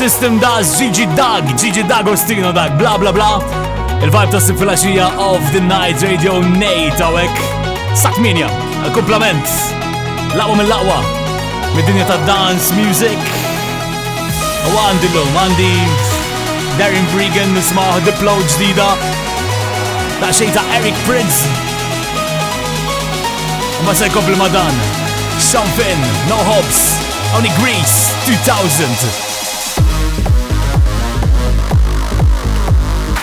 System da Gigi Dag, Gigi D'Agostino Dag, bla bla bla. Il-vibe ta' simfilaxija of the night radio Nate awek. Sakminja, il-komplament. Laqwa mill-laqwa. Mid-dinja ta' dance music. U għandi l-lum, għandi Darren Bregan nismaħ Diplo ġdida ta' xej ta' Eric Prince. U ma se jkompli ma' dan. Sean Finn, No Hobbs, Only Greece, 2000.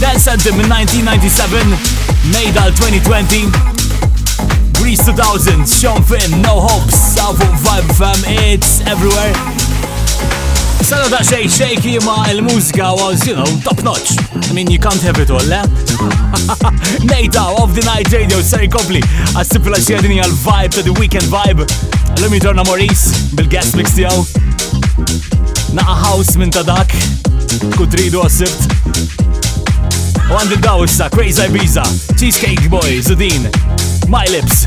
Dan senti minn 1997, made għal 2020. Grease 2000, Sean Finn, No Hopes, South of Vibe Fam, It's Everywhere. Sada da xej xejki ma il-mużika was, you know, top notch. I mean, you can't have it all, le? Nejta, of the night radio, ser jkompli. Għassib l-għaxjedini għal-vibe, ta' the weekend vibe. L-lum jitorna Maurice, bil-guest mix tijaw. Naqa house minn ta' dak, ku tridu għassibt. U għandi daw issa, Crazy Ibiza, Cheesecake Boy, Zudin, My Lips.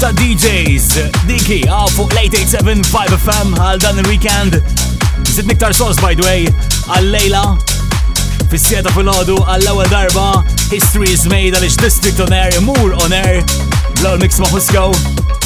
ta' DJs. Diki, għaw fuq Late 87 5 FM għal dan il-weekend. Zid niktar sos, by the way, għal-lejla. Fis-sieta fil-ħodu għall-ewel darba, History is made għalix District on Air, imur on air, l-ewel mix ma' Husko.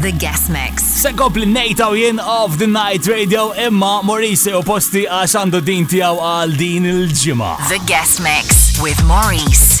The Guest Mix. Se nkompli nejta u jien of the night radio imma Maurice u posti għax għandu din tiegħu għal din il-ġimgħa. The Guest Mix with Maurice.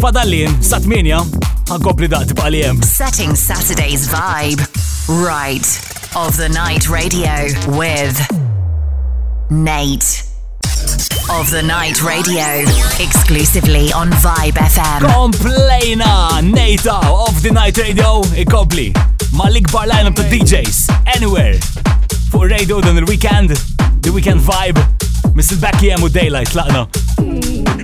Fadallin, sa' 8, ħankopli daqt tibqa' li hemm. Setting Saturday's vibe right of the night radio with Nate of the Night Radio, exclusively on Vibe FM. Komplejna, Nata of the Night Radio, ikompli, ma l-ikbar lineup ta' DJs, anywhere. Fuq radio dan il-weekend, the weekend vibe, Mr. Becky u Daylight, laqna.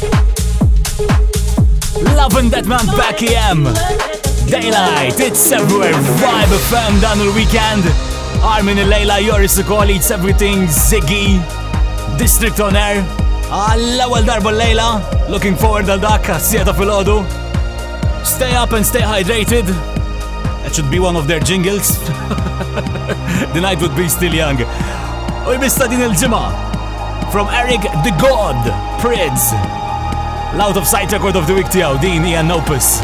Loving that man back EM. Daylight, it's everywhere. Vibe FM dan il-weekend. Armin il-lejla Joris ukoll it's everything Ziggy. District on air. Għall-ewwel darba l-lejla. Looking forward għal dak għas-sieta fil-ħodu. Stay up and stay hydrated. That should be one of their jingles. the night would be still young. U jbista din il-ġimgħa. from Eric the God, Prids. Loud of Sight record of the week tiegħu din Ian Opus.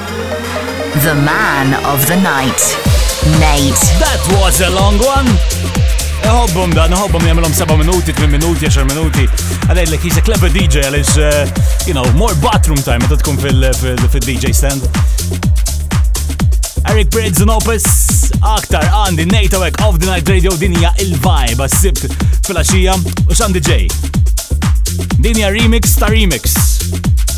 The Man of the Night, Nate. That was a long one. Iħobbum dan, iħobbum jagħmilhom 7 minuti, 3 minuti, 10 minuti. Għalej li he's a clever DJ għaliex, eh, you know, more bathroom time meta tkun fil-DJ stand. Eric Bridge and Opus, aktar għandi Nate Awek of the Night Radio din hija il-vibe għas-sibt fil-axija u xandi ġej. Din hija remix ta' remix.